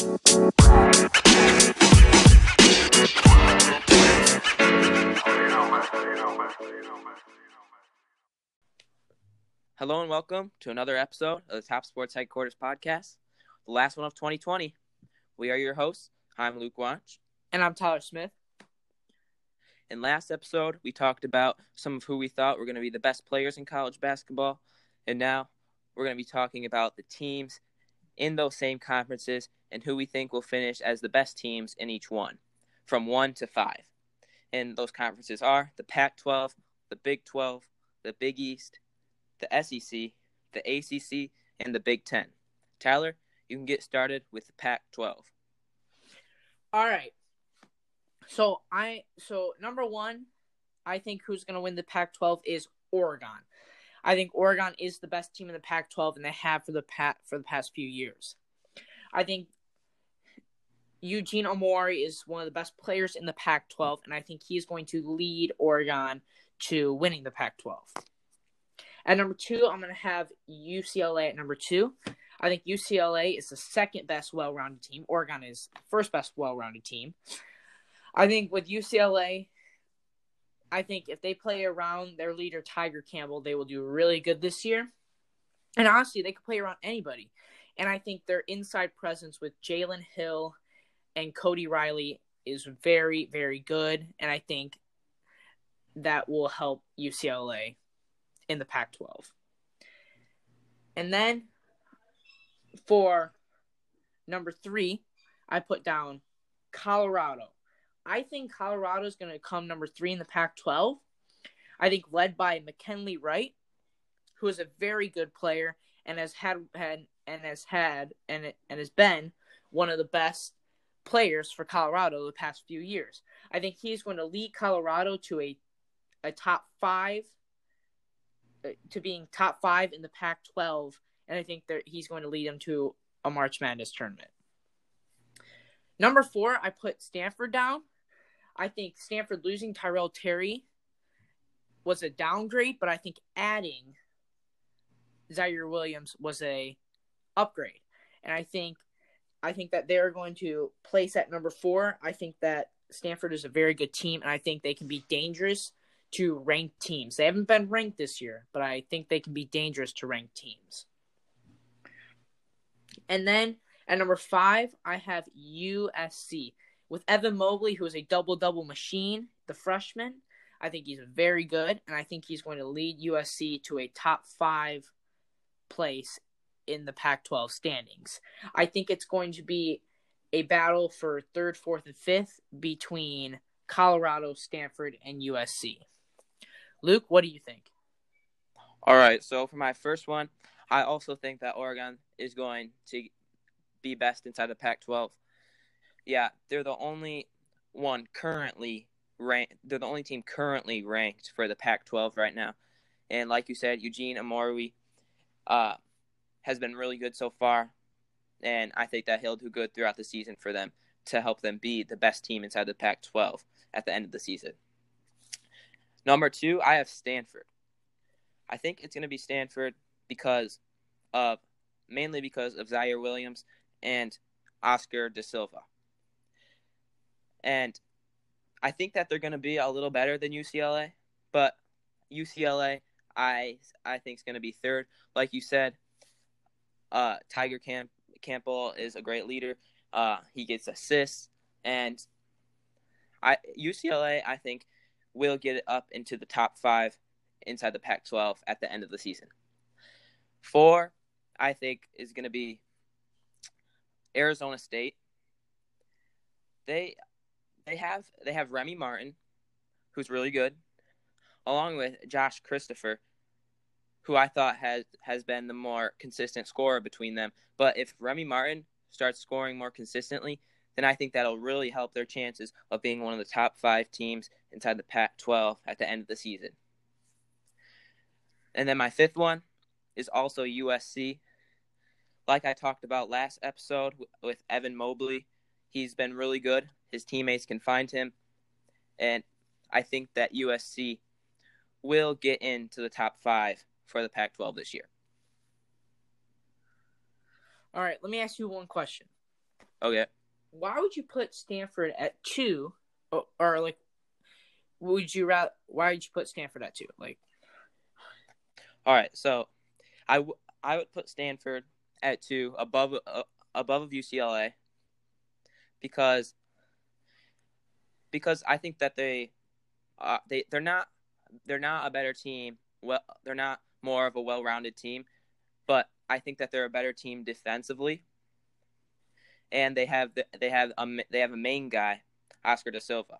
Hello and welcome to another episode of the Top Sports Headquarters podcast, the last one of 2020. We are your hosts. I'm Luke Watch. And I'm Tyler Smith. In last episode, we talked about some of who we thought were going to be the best players in college basketball. And now we're going to be talking about the teams in those same conferences and who we think will finish as the best teams in each one, from one to five. And those conferences are the Pac 12, the Big 12, the Big East, the SEC, the ACC, and the Big Ten. Tyler, you can get started with the Pac 12. All right. So I so number one, I think who's going to win the Pac-12 is Oregon. I think Oregon is the best team in the Pac-12, and they have for the pat for the past few years. I think Eugene Omoruyi is one of the best players in the Pac-12, and I think he's going to lead Oregon to winning the Pac-12. At number two, I'm going to have UCLA at number two. I think UCLA is the second best well rounded team. Oregon is the first best well rounded team. I think with UCLA, I think if they play around their leader, Tyger Campbell, they will do really good this year. And honestly, they could play around anybody. And I think their inside presence with Jalen Hill and Cody Riley is very, very good. And I think that will help UCLA in the Pac 12. And then for number three, I put down Colorado. I think Colorado is going to come number three in the Pac 12. I think led by McKinley Wright, who is a very good player and has had, had and has had and and has been one of the best players for Colorado the past few years. I think he's going to lead Colorado to a a top five uh, to being top five in the Pac-12, and I think that he's going to lead them to a March Madness tournament. Number four, I put Stanford down. I think Stanford losing Tyrell Terry was a downgrade, but I think adding Ziaire Williams was a upgrade. And I think I think that they're going to place at number four. I think that Stanford is a very good team, and I think they can be dangerous to ranked teams. They haven't been ranked this year, but I think they can be dangerous to ranked teams. And then at number five, I have USC with Evan Mobley, who is a double double machine, the freshman. I think he's very good, and I think he's going to lead USC to a top five place in the Pac 12 standings. I think it's going to be a battle for third, fourth, and fifth between Colorado, Stanford, and USC. Luke, what do you think? All right, so for my first one, I also think that Oregon is going to be best inside the Pac 12 yeah, they're the only one currently ranked. They're the only team currently ranked for the Pac-12 right now. And like you said, Eugene Omoruyi uh, has been really good so far, and I think that he'll do good throughout the season for them to help them be the best team inside the Pac-12 at the end of the season. Number two, I have Stanford. I think it's going to be Stanford because of mainly because of Ziaire Williams and Oscar da Silva. And I think that they're going to be a little better than UCLA, but UCLA, I I think is going to be third. Like you said, uh, Tyger Camp Campbell is a great leader. Uh, he gets assists, and I UCLA I think will get up into the top five inside the Pac-12 at the end of the season. Four, I think, is going to be Arizona State. They they have they have Remy Martin, who's really good, along with Josh Christopher, who I thought has has been the more consistent scorer between them. But if Remy Martin starts scoring more consistently, then I think that'll really help their chances of being one of the top five teams inside the Pac-12 at the end of the season. And then my fifth one is also USC. Like I talked about last episode with Evan Mobley, he's been really good his teammates can find him. And I think that USC will get into the top five for the Pac 12 this year. All right, let me ask you one question. Okay. Why would you put Stanford at two, or, or like, would you rather? Why would you put Stanford at two? Like, All right. So, I, w- I would put Stanford at two above uh, above of UCLA because because I think that they uh, they they're not they're not a better team. Well, they're not more of a well-rounded team, but I think that they're a better team defensively. And they have the, they have a they have a main guy, Oscar da Silva.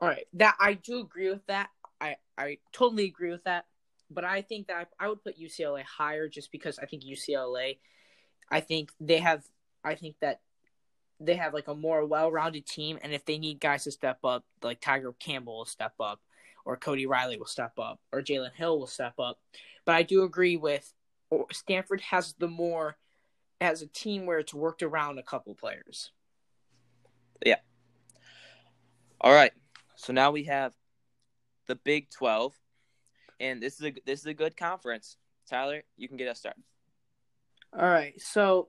all right, that I do agree with that. I I totally agree with that. But I think that I would put UCLA higher just because I think UCLA, I think they have, I think that they have like a more well-rounded team, and if they need guys to step up, like Tyger Campbell will step up, or Cody Riley will step up, or Jalen Hill will step up. But I do agree with Stanford has the more as a team where it's worked around a couple players. Yeah. All right. So now we have the Big 12 and this is a this is a good conference. Tyler, you can get us started. All right, so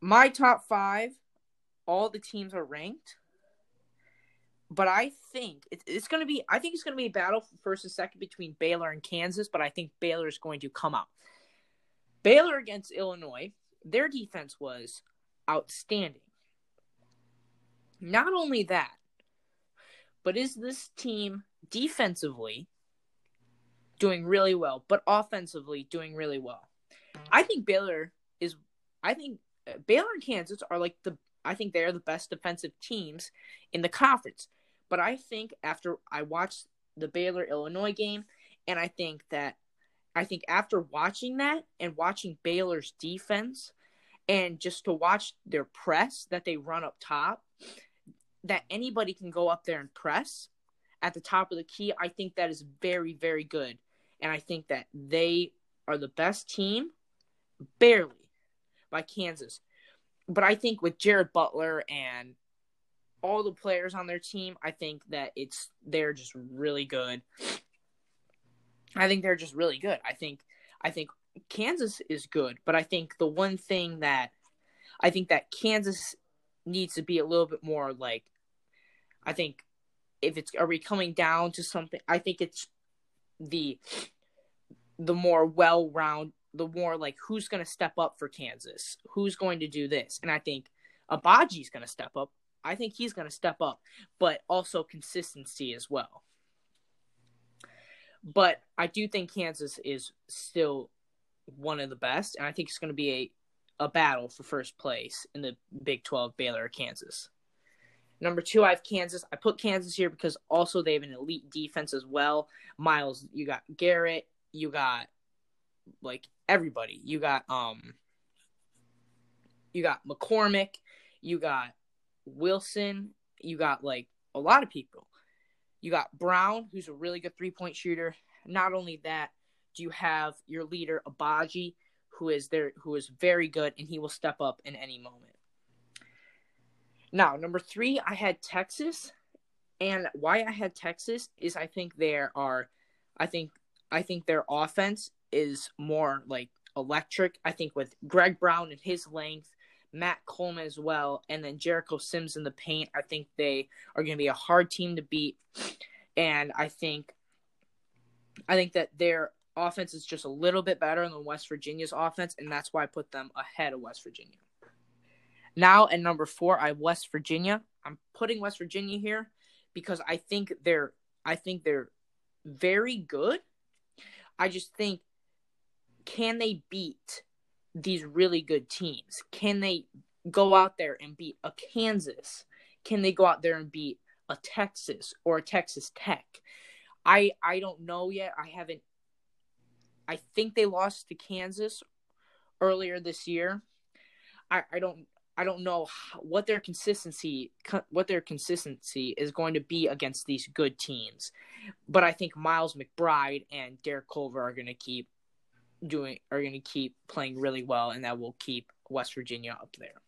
my top five, all the teams are ranked, but I think it, it's going to be. I think it's going to be a battle first and second between Baylor and Kansas, but I think Baylor is going to come out. Baylor against Illinois, their defense was outstanding. Not only that, but is this team defensively doing really well, but offensively doing really well? I think Baylor is. I think uh, Baylor and Kansas are like the. I think they're the best defensive teams in the conference. But I think after I watched the Baylor Illinois game, and I think that I think after watching that and watching Baylor's defense, and just to watch their press that they run up top, that anybody can go up there and press at the top of the key. I think that is very very good, and I think that they are the best team barely by Kansas. But I think with Jared Butler and all the players on their team, I think that it's they're just really good. I think they're just really good. I think I think Kansas is good, but I think the one thing that I think that Kansas needs to be a little bit more like I think if it's are we coming down to something I think it's the the more well round the more like who's going to step up for Kansas? Who's going to do this? And I think Agbaji's going to step up. I think he's going to step up, but also consistency as well. But I do think Kansas is still one of the best, and I think it's going to be a a battle for first place in the Big 12, Baylor, Kansas. Number two, I have Kansas. I put Kansas here because also they have an elite defense as well. Miles, you got Garrett, you got like everybody. You got um you got McCormack, you got Wilson, you got like a lot of people. You got Brown, who's a really good three point shooter. Not only that, do you have your leader Agbaji, who is there who is very good and he will step up in any moment. Now, number three, I had Texas. And why I had Texas is I think there are I think I think their offense is more like electric. I think with Greg Brown and his length, Matt Coleman as well, and then Jericho Sims in the paint, I think they are going to be a hard team to beat. And I think, I think that their offense is just a little bit better than West Virginia's offense, and that's why I put them ahead of West Virginia. Now at number four, I have West Virginia. I'm putting West Virginia here because I think they're, I think they're very good. I just think can they beat these really good teams? Can they go out there and beat a Kansas? Can they go out there and beat a Texas or a Texas Tech? I I don't know yet. I haven't I think they lost to Kansas earlier this year. I I don't I don't know what their consistency what their consistency is going to be against these good teams. But I think Miles McBride and Derek Culver are going to keep doing are going to keep playing really well, and that will keep West Virginia up there.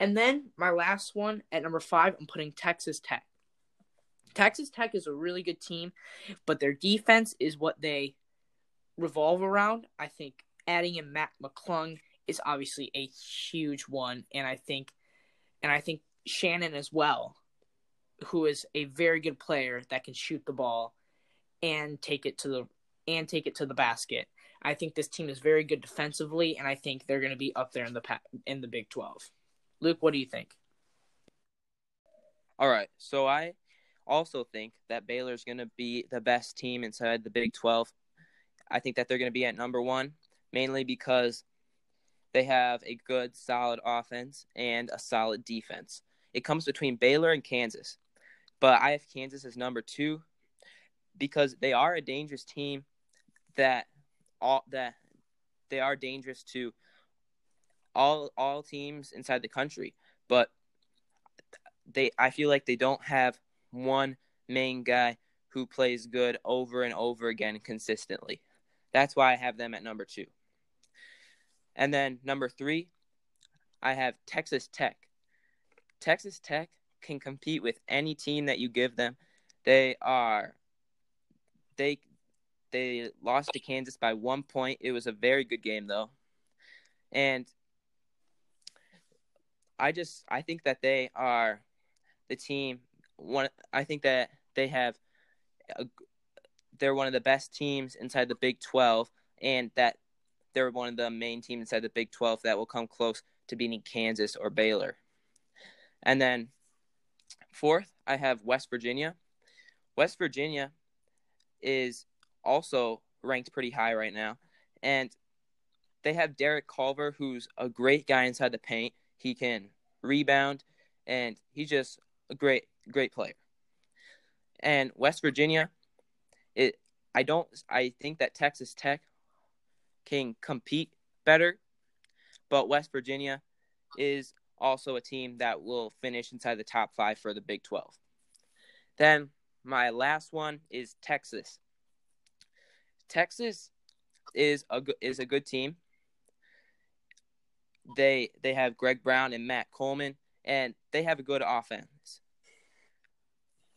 And then my last one at number five, I'm putting Texas Tech. Texas Tech is a really good team, but their defense is what they revolve around. I think adding in Mac McClung is obviously a huge one, and I think, and I think Shannon as well, who is a very good player that can shoot the ball and take it to the and take it to the basket. I think this team is very good defensively, and I think they're going to be up there in the in the Big Twelve. Luke, what do you think? All right, so I also think that Baylor is going to be the best team inside the Big 12. I think that they're going to be at number one, mainly because they have a good, solid offense and a solid defense. It comes between Baylor and Kansas, but I have Kansas as number two because they are a dangerous team that all that they are dangerous to all all teams inside the country, but they I feel like they don't have one main guy who plays good over and over again consistently. That's why I have them at number 2. And then number 3, I have Texas Tech. Texas Tech can compete with any team that you give them. They are they they lost to Kansas by 1 point. It was a very good game though. And I just I think that they are the team one I think that they have a, they're one of the best teams inside the Big 12 and that they're one of the main teams inside the Big 12 that will come close to beating Kansas or Baylor. And then fourth, I have West Virginia. West Virginia is also ranked pretty high right now. And they have Derek Culver, who's a great guy inside the paint. He can rebound, and he's just a great, great player. And West Virginia, it I don't I think that Texas Tech can compete better, but West Virginia is also a team that will finish inside the top five for the Big 12. Then my last one is Texas. Texas is a is a good team. They they have Greg Brown and Matt Coleman, and they have a good offense.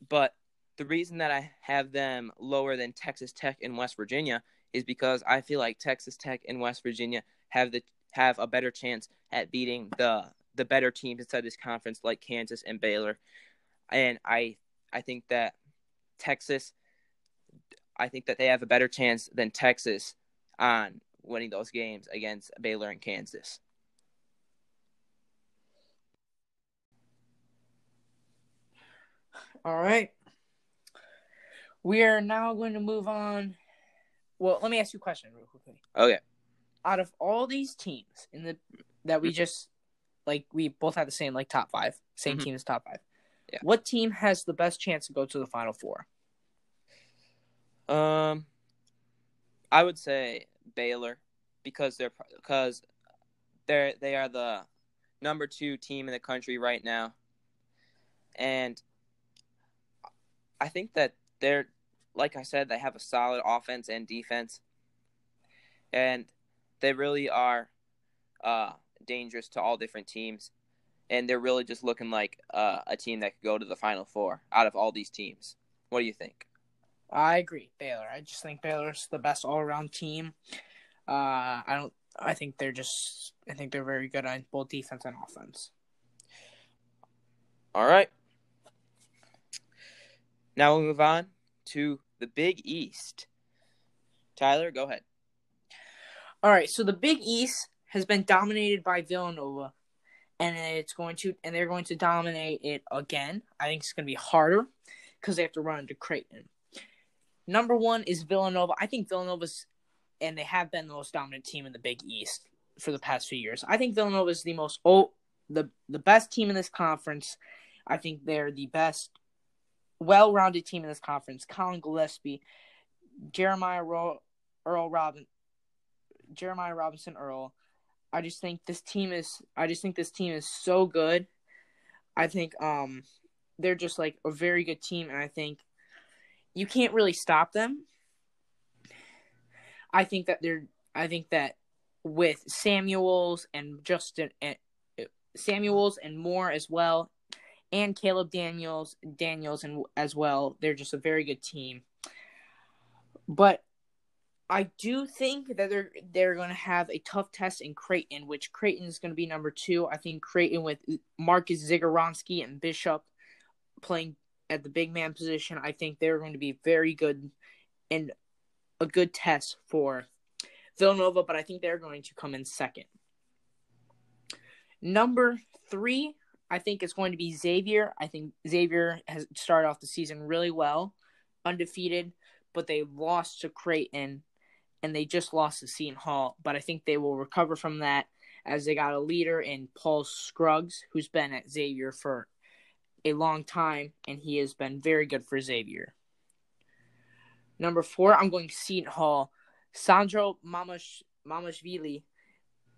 But the reason that I have them lower than Texas Tech and West Virginia is because I feel like Texas Tech and West Virginia have the have a better chance at beating the the better teams inside this conference like Kansas and Baylor. And I I think that Texas I think that they have a better chance than Texas on winning those games against Baylor and Kansas. All right. We are now going to move on. Well, let me ask you a question real quickly. Okay. Out of all these teams in the that we just like we both have the same like top five, same mm-hmm. team as top five. Yeah. What team has the best chance to go to the final four? Um, I would say Baylor because they're because they're they are the number two team in the country right now, and I think that they're like I said they have a solid offense and defense, and they really are uh, dangerous to all different teams, and they're really just looking like uh, a team that could go to the final four out of all these teams. What do you think? I agree, Baylor. I just think Baylor's the best all-around team. Uh, I don't. I think they're just. I think they're very good on both defense and offense. All right. Now we'll move on to the Big East. Tyler, go ahead. All right. So the Big East has been dominated by Villanova, and it's going to, and they're going to dominate it again. I think it's going to be harder because they have to run into Creighton. Number one is Villanova. I think Villanova's, and they have been the most dominant team in the Big East for the past few years. I think Villanova is the most oh the the best team in this conference. I think they're the best, well-rounded team in this conference. Collin Gillespie, Jeremiah Ro- Earl Robin, Jeremiah Robinson Earl. I just think this team is. I just think this team is so good. I think um, they're just like a very good team, and I think you can't really stop them. I think that they're. I think that with Samuels and Justin and Samuels and more as well, and Caleb Daniels, Daniels and as well, they're just a very good team. But I do think that they're they're going to have a tough test in Creighton, which Creighton is going to be number two. I think Creighton with Marcus Zegarowski and Bishop playing at the big man position, I think they're going to be very good and a good test for Villanova, but I think they're going to come in second. Number three, I think it's going to be Xavier. I think Xavier has started off the season really well, undefeated, but they lost to Creighton and they just lost to Seton Hall. But I think they will recover from that as they got a leader in Paul Scruggs, who's been at Xavier for a long time, and he has been very good for Xavier. Number four, I'm going Seton Hall. Sandro Mamash Mamashvili,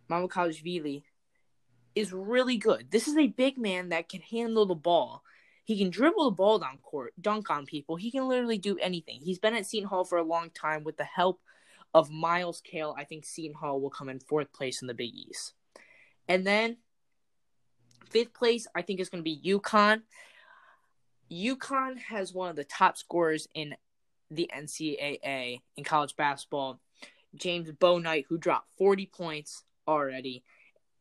Mamakashvili is really good. This is a big man that can handle the ball. He can dribble the ball down court, dunk on people. He can literally do anything. He's been at Seton Hall for a long time. With the help of Myles Cale, I think Seton Hall will come in fourth place in the Big East. And then fifth place, I think is going to be UConn. UConn has one of the top scorers in the NCAA in college basketball. James Bouknight, who dropped 40 points already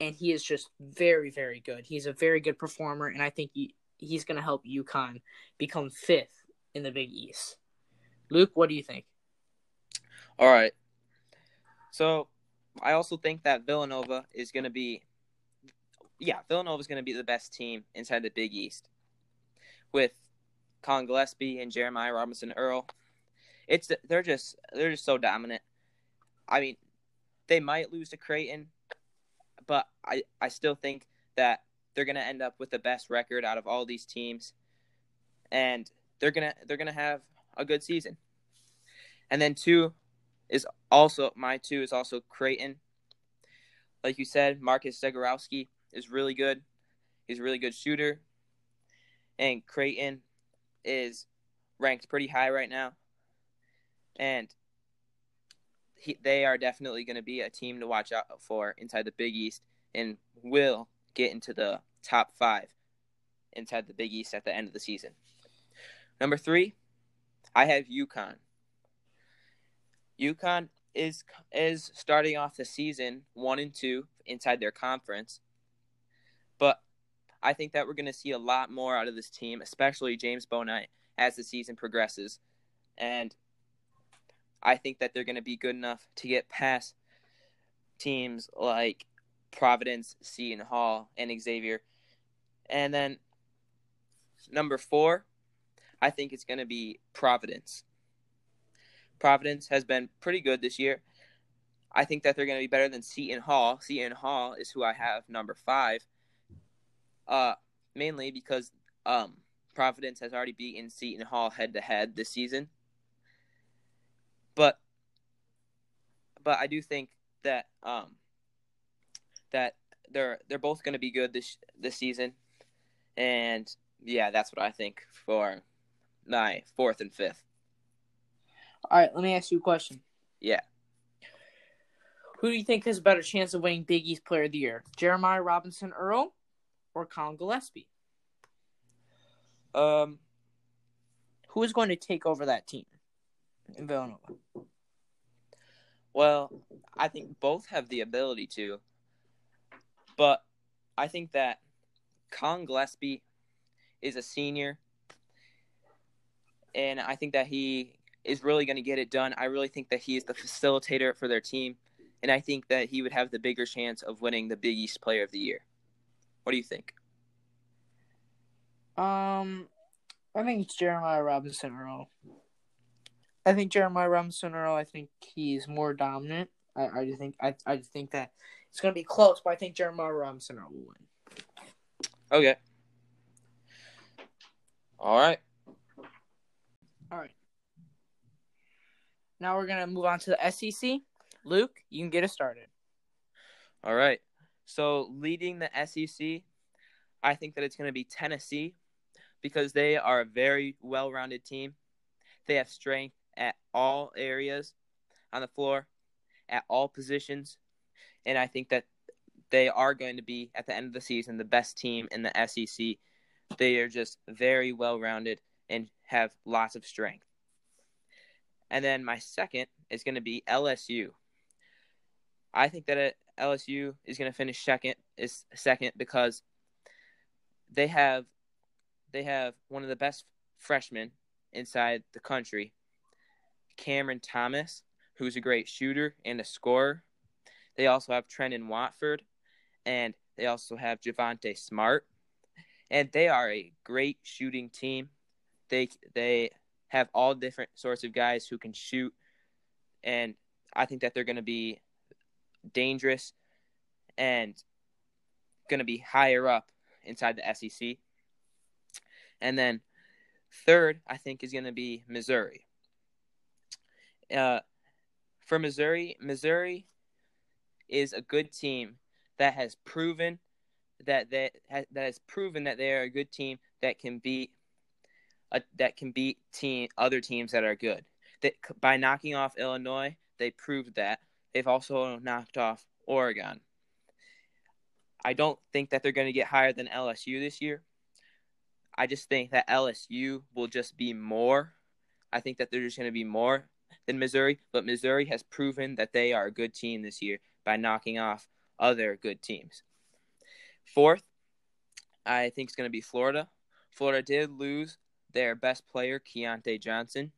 and he is just very, very good. He's a very good performer, and I think he, he's going to help UConn become fifth in the Big East. Luke, what do you think? All right. So I also think that Villanova is going to be, yeah, Villanova is going to be the best team inside the Big East with Collin Gillespie and Jeremiah Robinson Earl. It's they're just they're just so dominant. I mean, they might lose to Creighton, but I, I still think that they're gonna end up with the best record out of all these teams, and they're gonna they're gonna have a good season. And then two is also my two is also Creighton. Like you said, Marcus Zegarowski is really good. He's a really good shooter, and Creighton is ranked pretty high right now, and he, they are definitely going to be a team to watch out for inside the Big East and will get into the top five inside the Big East at the end of the season. Number three, I have UConn. UConn is is starting off the season one and two inside their conference, but I think that we're going to see a lot more out of this team, especially James Bouknight, as the season progresses, and I think that they're going to be good enough to get past teams like Providence, Seton Hall, and Xavier. And then number four, I think it's going to be Providence. Providence has been pretty good this year. I think that they're going to be better than Seton Hall. Seton Hall is who I have number five. Uh, mainly because um, Providence has already beaten Seton Hall head to head this season. But but I do think that um that they're they're both going to be good this this season, and yeah, that's what I think for my fourth and fifth. All right, let me ask you a question. Yeah. Who do you think has a better chance of winning Big East Player of the Year, Jeremiah Robinson Earl or Collin Gillespie? Um, who is going to take over that team? Villanova? Well, I think both have the ability to, but I think that Collin Gillespie is a senior, and I think that he is really going to get it done. I really think that he is the facilitator for their team, and I think that he would have the bigger chance of winning the Big East Player of the Year. What do you think? Um, I think it's Jeremiah Robinson Earl. I think Jeremiah Robinson Earl. I think he's more dominant. I, I just think I I just think that it's gonna be close, but I think Jeremiah Robinson Earl will win. Okay. All right. All right. Now we're gonna move on to the SEC. Luke, you can get us started. All right. So leading the SEC, I think that it's going to be Tennessee because they are a very well-rounded team. They have strength at all areas on the floor, at all positions. And I think that they are going to be, at the end of the season, the best team in the SEC. They are just very well rounded and have lots of strength. And then my second is going to be LSU. I think that uh, LSU is going to finish second is second because they have they have one of the best freshmen inside the country, Cameron Thomas, who's a great shooter and a scorer. They also have Trendon Watford, and they also have Javonte Smart, and they are a great shooting team. They they have all different sorts of guys who can shoot, and I think that they're going to be dangerous and going to be higher up inside the SEC. And then third, I think, is going to be Missouri. Uh, for Missouri, Missouri is a good team that has proven that they that has proven that they are a good team that can beat a, that can beat team other teams that are good. That by knocking off Illinois, they proved that. They've also knocked off Oregon. I don't think that they're going to get higher than LSU this year. I just think that LSU will just be more. I think that they're just going to be more than Missouri, but Missouri has proven that they are a good team this year by knocking off other good teams. Fourth, I think it's going to be Florida. Florida did lose their best player, Keyontae Johnson,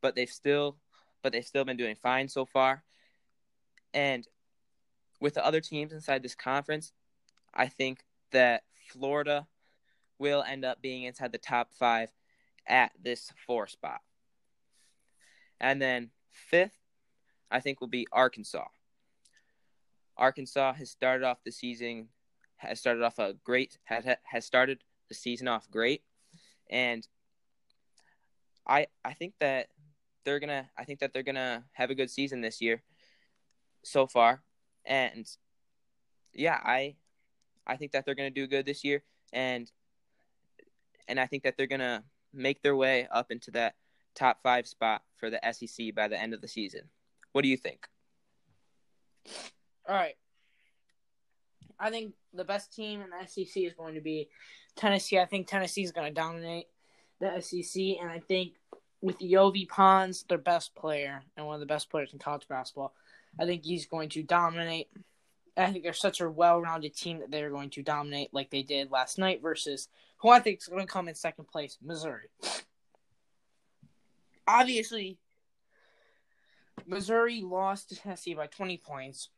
but they've still but they've still been doing fine so far. And with the other teams inside this conference, I think that Florida will end up being inside the top five at this four spot. And then fifth, I think will be Arkansas. Arkansas has started off the season has started off a great has has started the season off great, and I I think that they're gonna I think that they're gonna have a good season this year so far, and yeah I I think that they're gonna do good this year, and and I think that they're gonna make their way up into that top five spot for the SEC by the end of the season. What do you think? All right. I think the best team in the SEC is going to be Tennessee. I think Tennessee is going to dominate the SEC, and I think with Yovi Pons, their best player and one of the best players in college basketball, I think he's going to dominate. I think they're such a well-rounded team that they're going to dominate like they did last night versus who I think is going to come in second place, Missouri. Obviously, Missouri lost to Tennessee by 20 points,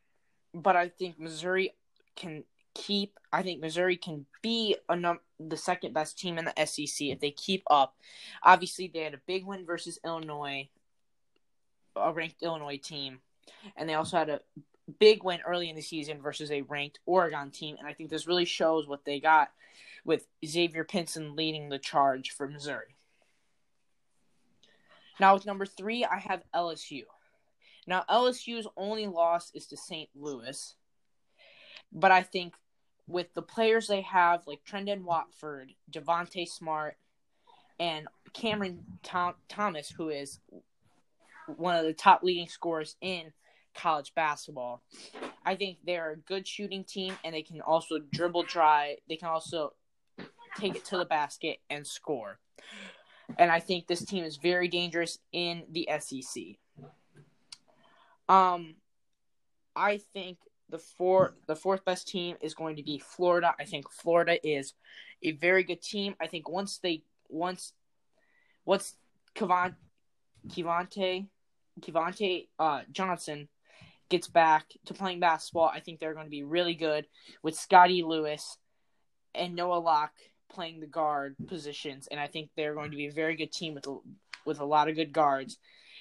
but I think Missouri can keep. I think Missouri can be num- the second best team in the SEC if they keep up. Obviously, they had a big win versus Illinois, a ranked Illinois team, and they also had a big win early in the season versus a ranked Oregon team. And I think this really shows what they got with Xavier Pinson leading the charge for Missouri. Now, with number three, I have LSU. Now, LSU's only loss is to St. Louis. But I think with the players they have, like Trendon Watford, Javonte Smart, and Cameron Tom- Thomas, who is one of the top leading scorers in college basketball, I think they're a good shooting team, and they can also dribble dry. They can also take it to the basket and score. And I think this team is very dangerous in the SEC. Um, I think the four the fourth best team is going to be Florida. I think Florida is a very good team. I think once they once once Kevon, Kevonte Kevonte uh, Johnson gets back to playing basketball, I think they're going to be really good with Scottie Lewis and Noah Locke playing the guard positions, and I think they're going to be a very good team with with a lot of good guards,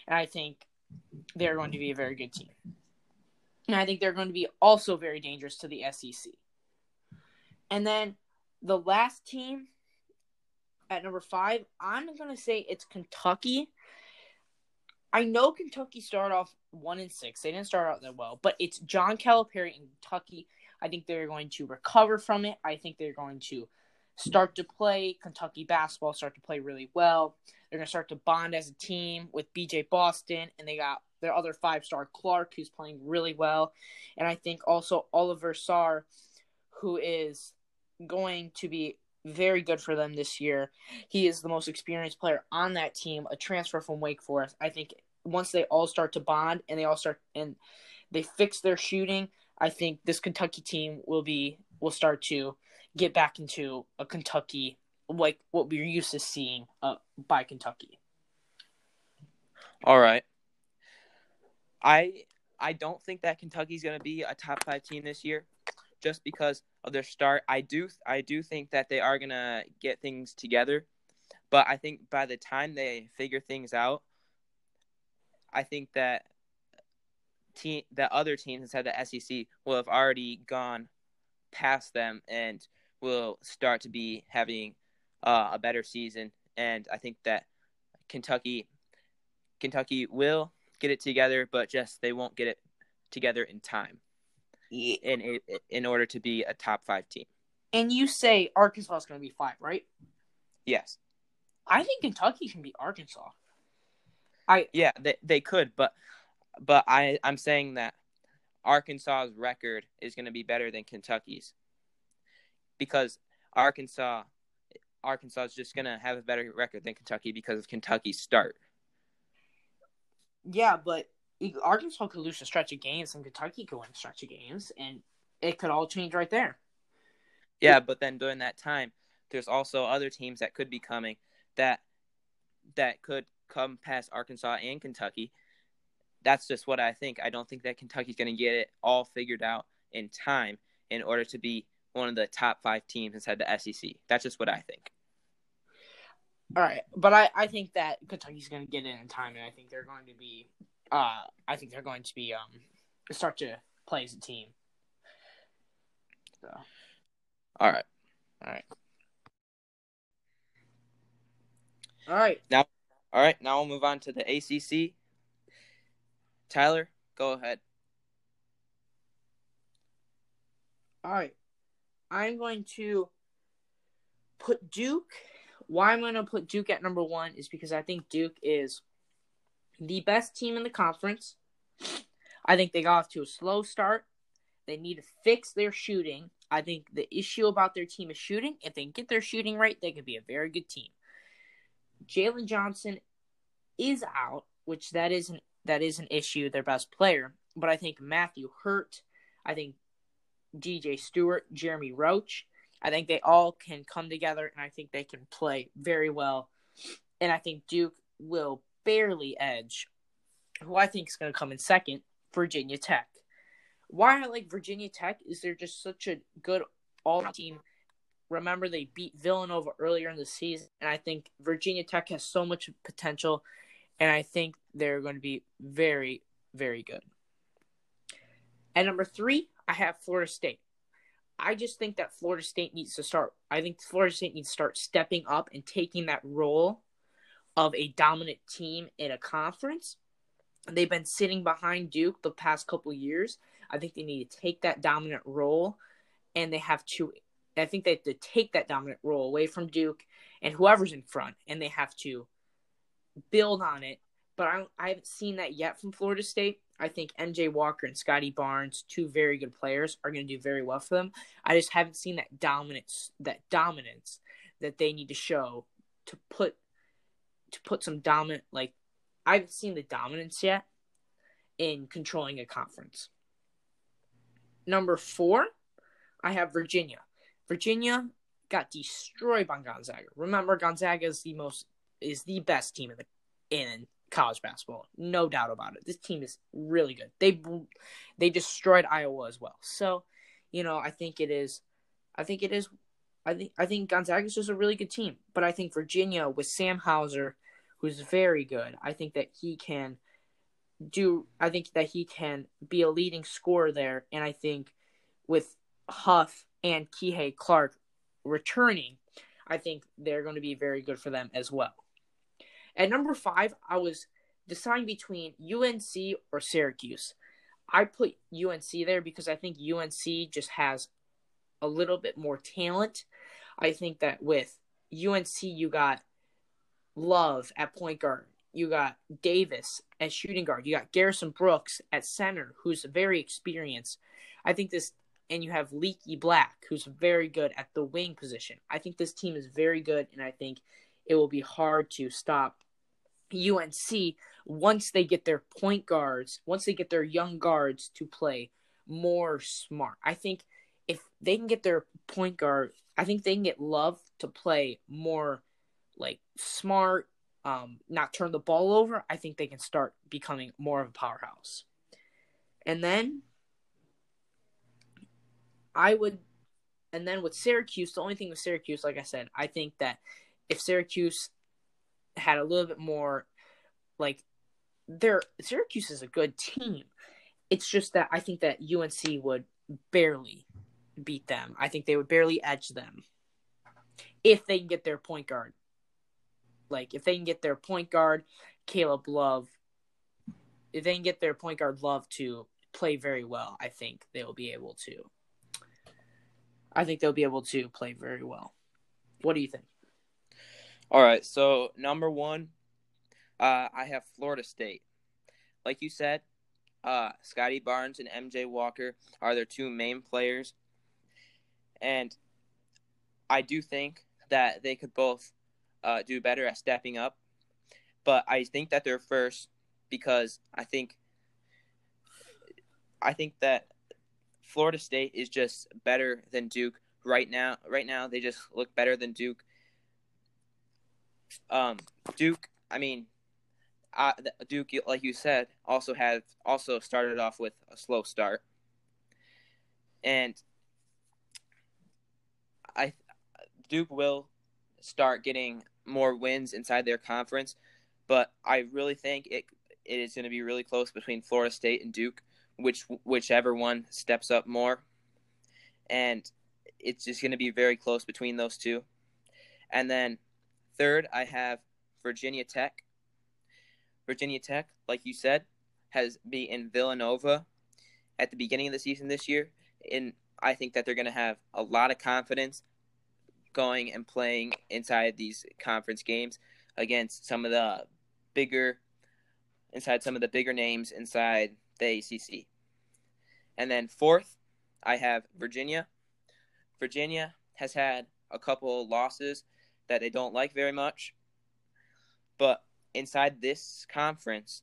and I think they're going to be a very good team. And I think they're going to be also very dangerous to the SEC. And then the last team at number five, I'm going to say it's Kentucky. I know Kentucky started off one and six. They didn't start out that well, but it's John Calipari in Kentucky. I think they're going to recover from it. I think they're going to start to play Kentucky basketball, start to play really well. They're going to start to bond as a team with BJ Boston, and they got their other five star Clarke, who's playing really well, and I think also Oliver Sarr, who is going to be very good for them this year. He is the most experienced player on that team, a transfer from Wake Forest. I think once they all start to bond and they all start and they fix their shooting, I think this Kentucky team will be will start to get back into a Kentucky like what we're used to seeing uh, by Kentucky. All right. I I don't think that Kentucky's going to be a top 5 team this year just because of their start. I do I do think that they are going to get things together, but I think by the time they figure things out, I think that team that other teams inside the SEC will have already gone past them and will start to be having uh, a better season. And I think that Kentucky Kentucky will get it together, but just they won't get it together in time. Yeah. In in order to be a top five team. And you say Arkansas is going to be five, right? Yes. I think Kentucky can beat Arkansas. I yeah they they could, but but I I'm saying that Arkansas's record is going to be better than Kentucky's because Arkansas Arkansas is just going to have a better record than Kentucky because of Kentucky's start. Yeah, but Arkansas could lose a stretch of games and Kentucky could win a stretch of games, and it could all change right there. Yeah, but then during that time, there's also other teams that could be coming that that could come past Arkansas and Kentucky. That's just what I think. I don't think that Kentucky's going to get it all figured out in time in order to be one of the top five teams inside the SEC. That's just what I think. All right, but I, I think that Kentucky's going to get in in time, and I think they're going to be, uh, I think they're going to be um, start to play as a team. So, all right, all right, all right. Now, all right. Now we'll move on to the ACC. Tyler, go ahead. All right, I'm going to put Duke why I'm going to put Duke at number one is because I think Duke is the best team in the conference. I think they got off to a slow start. They need to fix their shooting. I think the issue about their team is shooting. If they can get their shooting right, they could be a very good team. Jalen Johnson is out, which that is an that is an issue. Their best player, but I think Matthew Hurt, I think DJ Steward, Jeremy Roach, I think they all can come together and I think they can play very well. And I think Duke will barely edge who I think is going to come in second, Virginia Tech. Why I like Virginia Tech is they're just such a good all team. Remember, they beat Villanova earlier in the season, and I think Virginia Tech has so much potential, and I think they're going to be very, very good. At number three, I have Florida State. I just think that Florida State needs to start. I think Florida State needs to start stepping up and taking that role of a dominant team in a conference. They've been sitting behind Duke the past couple years. I think they need to take that dominant role, and they have to. I think they have to take that dominant role away from Duke and whoever's in front, and they have to build on it. But I, I haven't seen that yet from Florida State. I think MJ Walker and Scottie Barnes, two very good players, are going to do very well for them. I just haven't seen that dominance, that dominance that they need to show to put to put some dominant like I haven't seen the dominance yet in controlling a conference. Number four, I have Virginia. Virginia got destroyed by Gonzaga. Remember, Gonzaga is the most is the best team in the in college basketball, no doubt about it. This team is really good. They they destroyed Iowa as well. So, you know, I think it is. I think it is. I think I think Gonzaga is just a really good team. But I think Virginia with Sam Hauser, who's very good. I think that he can do. I think that he can be a leading scorer there. And I think with Huff and Kihei Clark returning, I think they're going to be very good for them as well. At number five, I was deciding between UNC or Syracuse. I put UNC there because I think UNC just has a little bit more talent. I think that with UNC, you got Love at point guard. You got Davis at shooting guard. You got Garrison Brooks at center, who's very experienced. I think this, and you have Leaky Black, who's very good at the wing position. I think this team is very good, and I think it will be hard to stop UNC, once they get their point guards, once they get their young guards to play more smart. I think if they can get their point guard, I think they can get Love to play more like smart, um, not turn the ball over. I think they can start becoming more of a powerhouse. And then I would, and then with Syracuse, the only thing with Syracuse, like I said, I think that if Syracuse had a little bit more, like, their Syracuse is a good team. It's just that I think that UNC would barely beat them. I think they would barely edge them if they can get their point guard. Like if they can get their point guard, Caleb Love, if they can get their point guard Love to play very well, I think they'll be able to. I think they'll be able to play very well. What do you think? All right, so number one, uh, I have Florida State. Like you said, uh, Scottie Barnes and MJ Walker are their two main players. And I do think that they could both uh, do better at stepping up. But I think that they're first because I think I think that Florida State is just better than Duke right now. Right now, they just look better than Duke. Um, Duke, I mean, Duke, like you said, also had also started off with a slow start, and I Duke will start getting more wins inside their conference, but I really think it it is going to be really close between Florida State and Duke, which whichever one steps up more, and it's just going to be very close between those two. And then third, I have Virginia Tech. Virginia Tech, like you said, has beaten Villanova at the beginning of the season this year, and I think that they're going to have a lot of confidence going and playing inside these conference games against some of the bigger inside some of the bigger names inside the ACC. And then fourth, I have Virginia. Virginia has had a couple losses that they don't like very much. But inside this conference,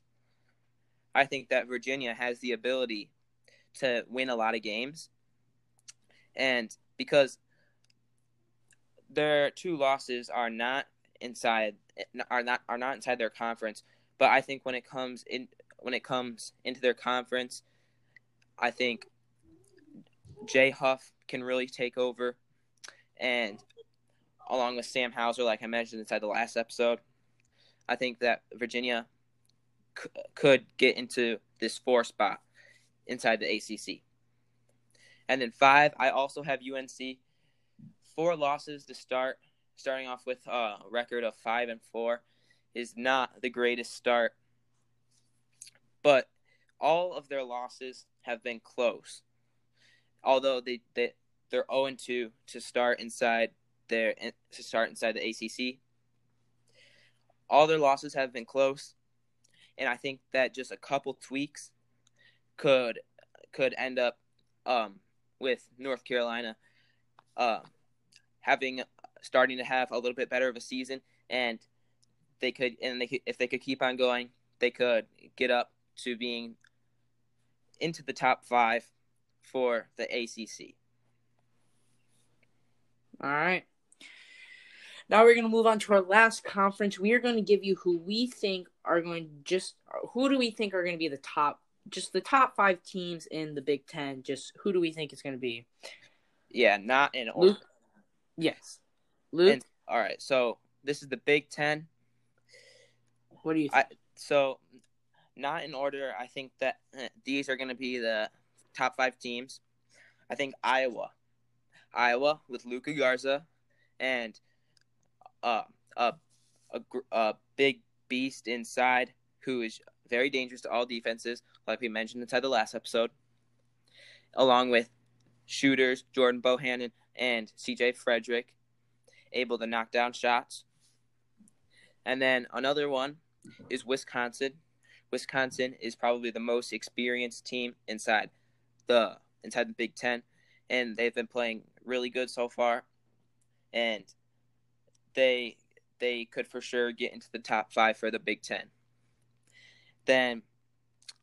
I think that Virginia has the ability to win a lot of games. And because their two losses are not inside are not are not inside their conference. But I think when it comes in when it comes into their conference, I think Jay Huff can really take over, and along with Sam Hauser, like I mentioned inside the last episode, I think that Virginia c- could get into this four spot inside the ACC. And then five, I also have UNC four losses to start, starting off with a record of five and four, is not the greatest start. But all of their losses have been close. Although they, they they're 0 and 2 to start inside their to start inside the ACC. All their losses have been close, and I think that just a couple tweaks could could end up um, with North Carolina uh, having starting to have a little bit better of a season, and they could and they could, if they could keep on going, they could get up to being into the top five for the ACC. All right. Now we're going to move on to our last conference. We are going to give you who we think are going just who do we think are going to be the top just the top 5 teams in the Big 10. Just who do we think is going to be? Yeah, not in order. Luke, Yes. Luke. And, all right, so this is the Big Ten. What do you think? I, so, not in order. I think that uh, these are going to be the top five teams. I think Iowa, Iowa with Luka Garza, and uh, a, a a big beast inside who is very dangerous to all defenses, like we mentioned inside the last episode. Along with shooters Jordan Bohannon and CJ Fredrick able to knock down shots. And then another one is Wisconsin. Wisconsin is probably the most experienced team inside the inside the Big Ten, and they've been playing really good so far. And they they could for sure get into the top five for the Big Ten. Then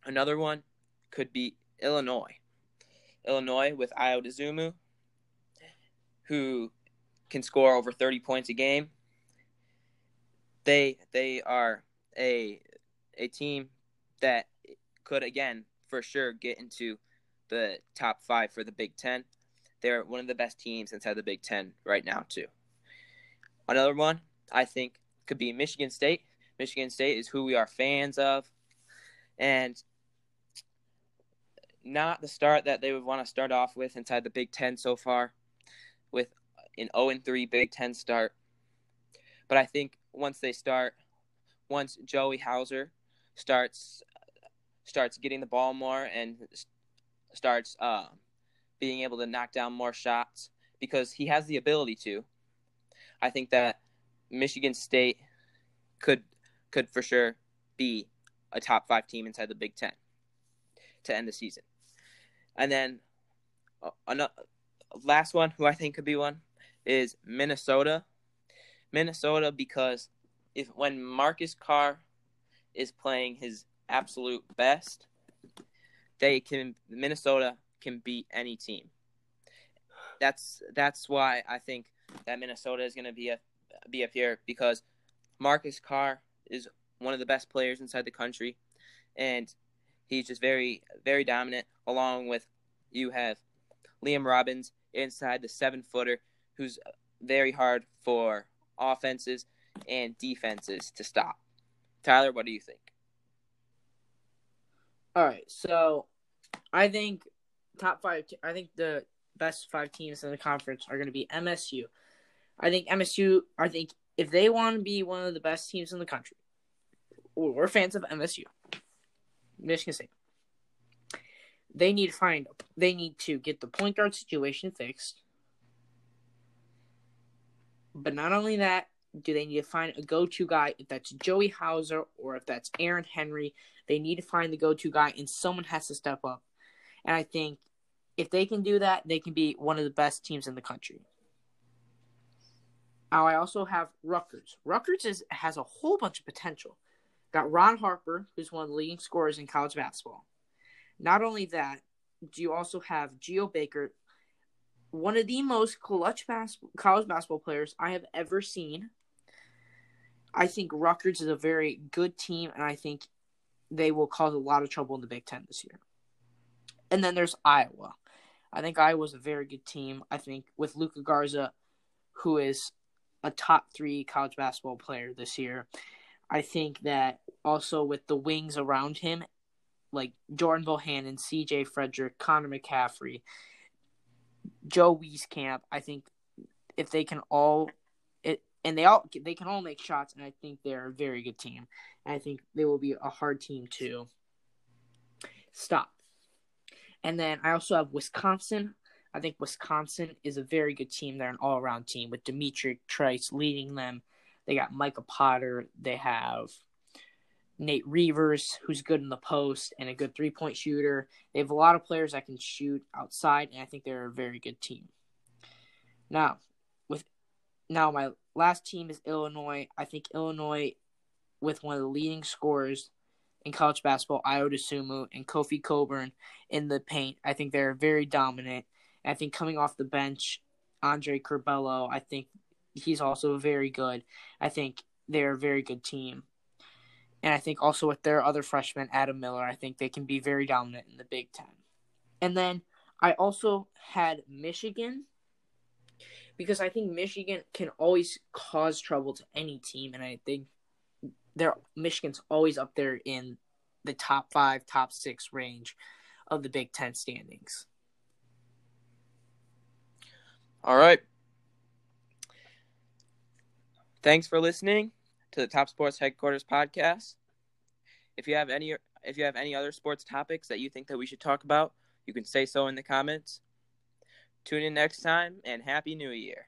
another one could be Illinois. Illinois with Dosunmu, who can score over 30 points a game. They they are a a team that could again for sure get into the top five for the Big Ten. They're one of the best teams inside the Big Ten right now too. Another one I think could be Michigan State. Michigan State is who we are fans of, and not the start that they would want to start off with inside the Big Ten so far, with an 0 3 Big Ten start. But I think once they start, once Joey Hauser starts starts getting the ball more and starts uh, being able to knock down more shots because he has the ability to. I think that Michigan State could could for sure be a top five team inside the Big Ten to end the season. And then uh, another last one, who I think could be one, is Minnesota. Minnesota because if when Marcus Carr is playing his absolute best, they can Minnesota can beat any team. That's that's why I think that Minnesota is going to be a be up here because Marcus Carr is one of the best players inside the country, and he's just very very dominant. Along with you have Liam Robbins inside the seven footer, who's very hard for offenses and defenses to stop. Tyler, what do you think? All right, so I think top five. I think the best five teams in the conference are going to be MSU. I think MSU. I think if they want to be one of the best teams in the country, we're fans of MSU, Michigan State. They need to find. They need to get the point guard situation fixed. But not only that, do they need to find a go-to guy? If that's Joey Hauser or if that's Aaron Henry, they need to find the go-to guy, and someone has to step up. And I think if they can do that, they can be one of the best teams in the country. Now, I also have Rutgers. Rutgers is, has a whole bunch of potential. Got Ron Harper, who's one of the leading scorers in college basketball. Not only that, do you also have Geo Baker, one of the most clutch bas- college basketball players I have ever seen. I think Rutgers is a very good team, and I think they will cause a lot of trouble in the Big Ten this year. And then there's Iowa. I think Iowa's a very good team. I think with Luka Garza, who is a top three college basketball player this year. I think that also with the wings around him, like Jordan Bohannon, CJ Fredrick, Connor McCaffery, Joe Wieskamp, I think if they can all it and they all they can all make shots and I think they're a very good team. And I think they will be a hard team to stop. And then I also have Wisconsin. I think Wisconsin is a very good team. They're an all around team with D'Mitrik Trice leading them. They got Micah Potter. They have Nate Reuvers, who's good in the post and a good three point shooter. They have a lot of players that can shoot outside, and I think they're a very good team. Now, with now my last team is Illinois. I think Illinois, with one of the leading scorers in college basketball, Ayo Dosunmu and Kofi Cockburn in the paint. I think they're very dominant. I think coming off the bench, Andre Curbelo, I think he's also very good. I think they're a very good team. And I think also with their other freshman, Adam Miller, I think they can be very dominant in the Big Ten. And then I also had Michigan because I think Michigan can always cause trouble to any team, and I think their Michigan's always up there in the top five, top six range of the Big Ten standings. All right. Thanks for listening to the Top Sports Headquarters podcast. If you have any if you have any other sports topics that you think that we should talk about, you can say so in the comments. Tune in next time and happy new year.